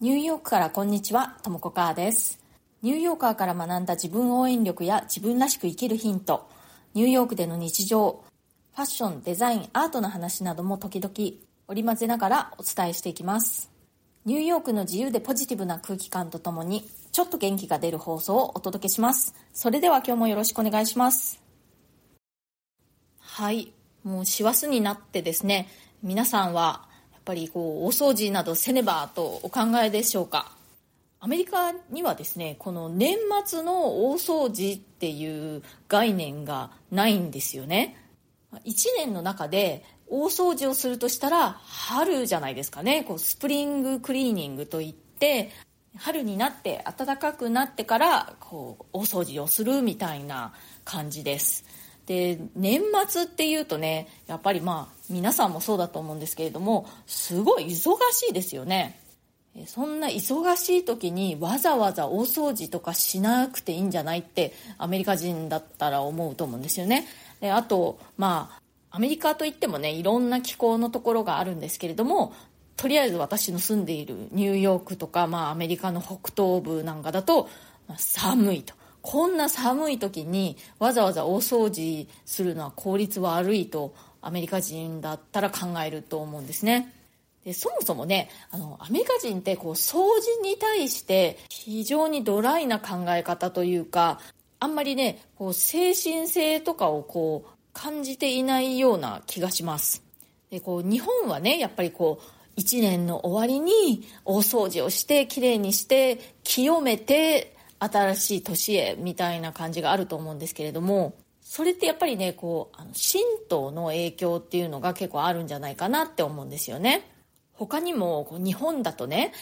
ニューヨークからこんにちは、ともこかーです。ニューヨーカーから学んだ自分応援力や自分らしく生きるヒント、ニューヨークでの日常、ファッション、デザイン、アートの話なども時々織り交ぜながらお伝えしていきます。ニューヨークの自由でポジティブな空気感とともに、ちょっと元気が出る放送をお届けします。それでは今日もよろしくお願いします。はい、もう師走になってですね、皆さんはぱりこう大掃除などせねばとお考えでしょうか？アメリカにはですねこの年末の大掃除っていう概念がないんですよね。1年の中で大掃除をするとしたら春じゃないですかね。こうスプリングクリーニングといって春になって暖かくなってからこう大掃除をするみたいな感じです。で年末っていうとねやっぱりまあ皆さんもそうだと思うんですけれどもすごい忙しいですよねそんな忙しい時にわざわざ大掃除とかしなくていいんじゃないってアメリカ人だったら思うと思うんですよね。であとまあアメリカといってもねいろんな気候のところがあるんですけれどもとりあえず私の住んでいるニューヨークとか、まあ、アメリカの北東部なんかだと、寒いとこんな寒い時にわざわざ大掃除するのは効率悪いとアメリカ人だったら考えると思うんですね。でそもそもねあのアメリカ人ってこう掃除に対して非常にドライな考え方というかあんまりねこう精神性とかをこう感じていないような気がしますでこう日本はねやっぱりこう1年の終わりに大掃除をしてきれいにして清めて新しい年へみたいな感じがあると思うんですけれどもそれってやっぱりねこうあの神道の影響っていうのが結構あるんじゃないかなって思うんですよね。他にもこう日本だとね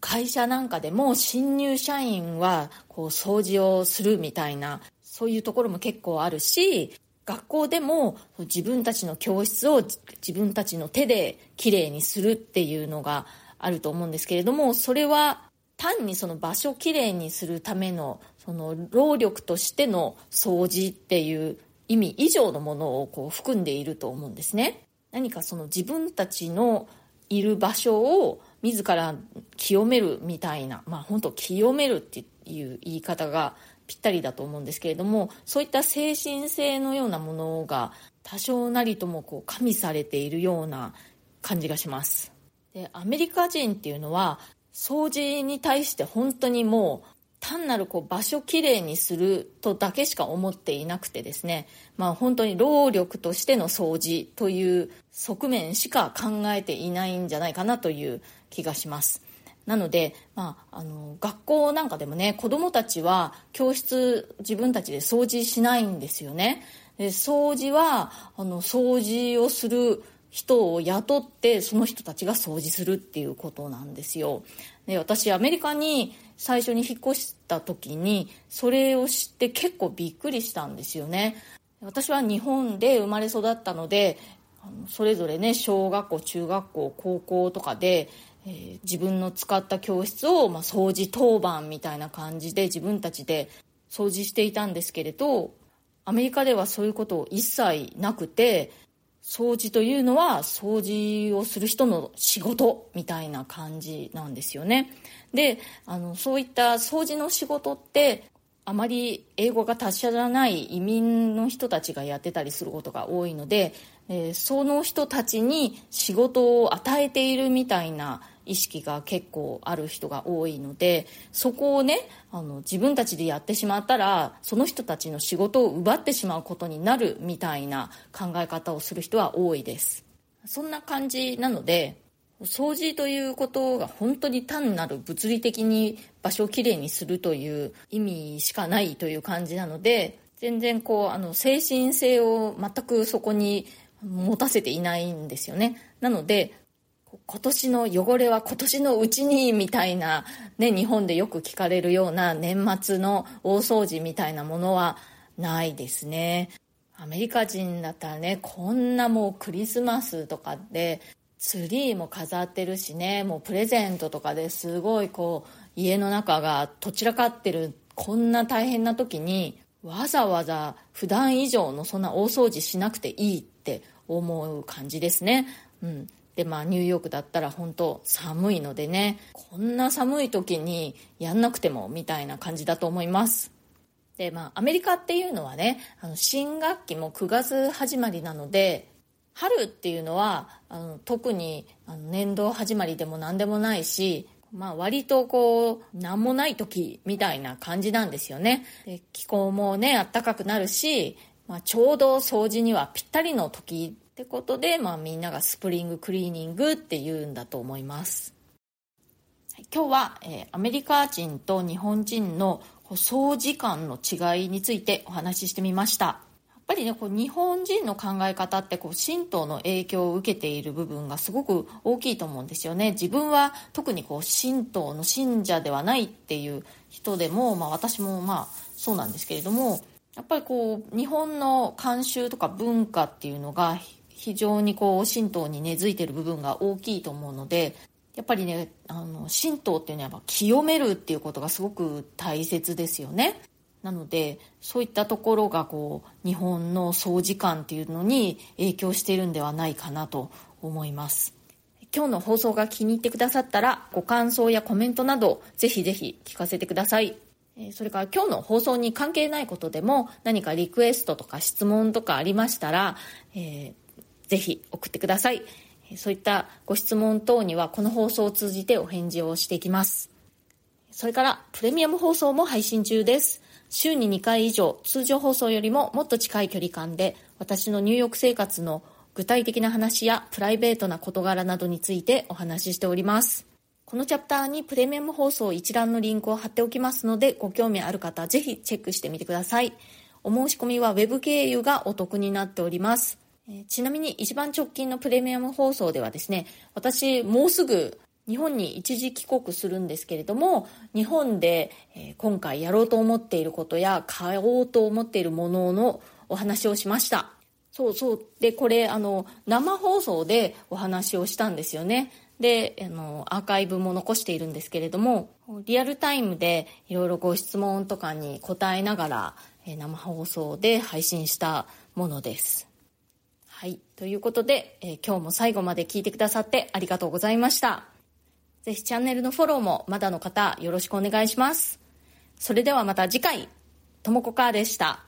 会社なんかでも新入社員はこう掃除をするみたいなそういうところも結構あるし学校でも自分たちの教室を自分たちの手できれいにするっていうのがあると思うんですけれどもそれは単にその場所をきれいにするためのその労力としての掃除っていう意味以上のものをこう含んでいると思うんですね。何かその自分たちのいる場所を自ら清めるみたいな、まあ本当清めるっていう言い方がぴったりだと思うんですけれども、そういった精神性のようなものが多少なりともこう加味されているような感じがします。で、アメリカ人っていうのは掃除に対して本当にもう単なるこう場所きれいにするとだけしか思っていなくてですね、まあ、本当に労力としての掃除という側面しか考えていないんじゃないかなという気がします。なので、まあ、あの学校なんかでもね子どもたちは教室自分たちで掃除しないんですよね。で掃除はあの掃除をする人を雇ってその人たちが掃除するっていうことなんですよ。で私アメリカに最初に引っ越した時にそれを知って結構びっくりしたんですよね。私は日本で生まれ育ったのでそれぞれね小学校中学校高校とかで、えー、自分の使った教室を、まあ、掃除当番みたいな感じで自分たちで掃除していたんですけれどアメリカではそういうこと一切なくて掃除というのは掃除をする人の仕事みたいな感じなんですよね。で、あの、そういった掃除の仕事ってあまり英語が達者じゃない移民の人たちがやってたりすることが多いので、えー、その人たちに仕事を与えているみたいな意識が結構ある人が多いのでそこをねあの自分たちでやってしまったらその人たちの仕事を奪ってしまうことになるみたいな考え方をする人は多いです。そんな感じなので掃除ということが本当に単なる物理的に場所をきれいにするという意味しかないという感じなので全然こうあの精神性を全くそこに持たせていないんですよね。なので今年の汚れは今年のうちにみたいな、ね、日本でよく聞かれるような年末の大掃除みたいなものはないですね。アメリカ人だったらね、こんなもうクリスマスとかでツリーも飾ってるしね、もうプレゼントとかですごいこう家の中がどちらかってるこんな大変な時にわざわざ普段以上のそんな大掃除しなくていいって思う感じですね。うん。でまあニューヨークだったら本当寒いのでねこんな寒い時にやんなくてもみたいな感じだと思います。でまあアメリカっていうのはねあの新学期も9月始まりなので春っていうのはあの特にあの年度始まりでも何でもないしまあ割とこう何もない時みたいな感じなんですよね。で気候もね暖かくなるし、まあ、ちょうど掃除にはぴったりの時ってことで、まあ、みんながスプリングクリーニングって言うんだと思います。今日は、えー、アメリカ人と日本人の掃除感の違いについてお話ししてみました。やっぱりね、こう日本人の考え方ってこう神道の影響を受けている部分がすごく大きいと思うんですよね。自分は特にこう神道の信者ではないっていう人でも、まあ私もまあそうなんですけれども、やっぱりこう日本の慣習とか文化っていうのが非常にこう神道に根付いてる部分が大きいと思うのでやっぱりねあの神道っていうのはやっぱ清めるっていうことがすごく大切ですよね。なのでそういったところがこう日本の掃除感っていうのに影響してるんではないかなと思います。今日の放送が気に入ってくださったらご感想やコメントなどぜひぜひ聞かせてください。それから今日の放送に関係ないことでも何かリクエストとか質問とかありましたら、えーぜひ送ってください。そういったご質問等にはこの放送を通じてお返事をしていきます。それからプレミアム放送も配信中です。週に2回以上通常放送よりももっと近い距離感で私のニューヨーク生活の具体的な話やプライベートな事柄などについてお話ししております。このチャプターにプレミアム放送一覧のリンクを貼っておきますのでご興味ある方ぜひチェックしてみてください。お申し込みは Web 経由がお得になっております。えちなみに一番直近のプレミアム放送ではですね、私もうすぐ日本に一時帰国するんですけれども、日本で、え今回やろうと思っていることや買おうと思っているもののお話をしました。そうそう。で、これ、あの、生放送でお話をしたんですよね。で、あの、アーカイブも残しているんですけれども、リアルタイムでいろいろご質問とかに答えながら、生放送で配信したものです。はい。ということで、えー、今日も最後まで聞いてくださってありがとうございました。ぜひチャンネルのフォローもまだの方よろしくお願いします。それではまた次回、ともこかーでした。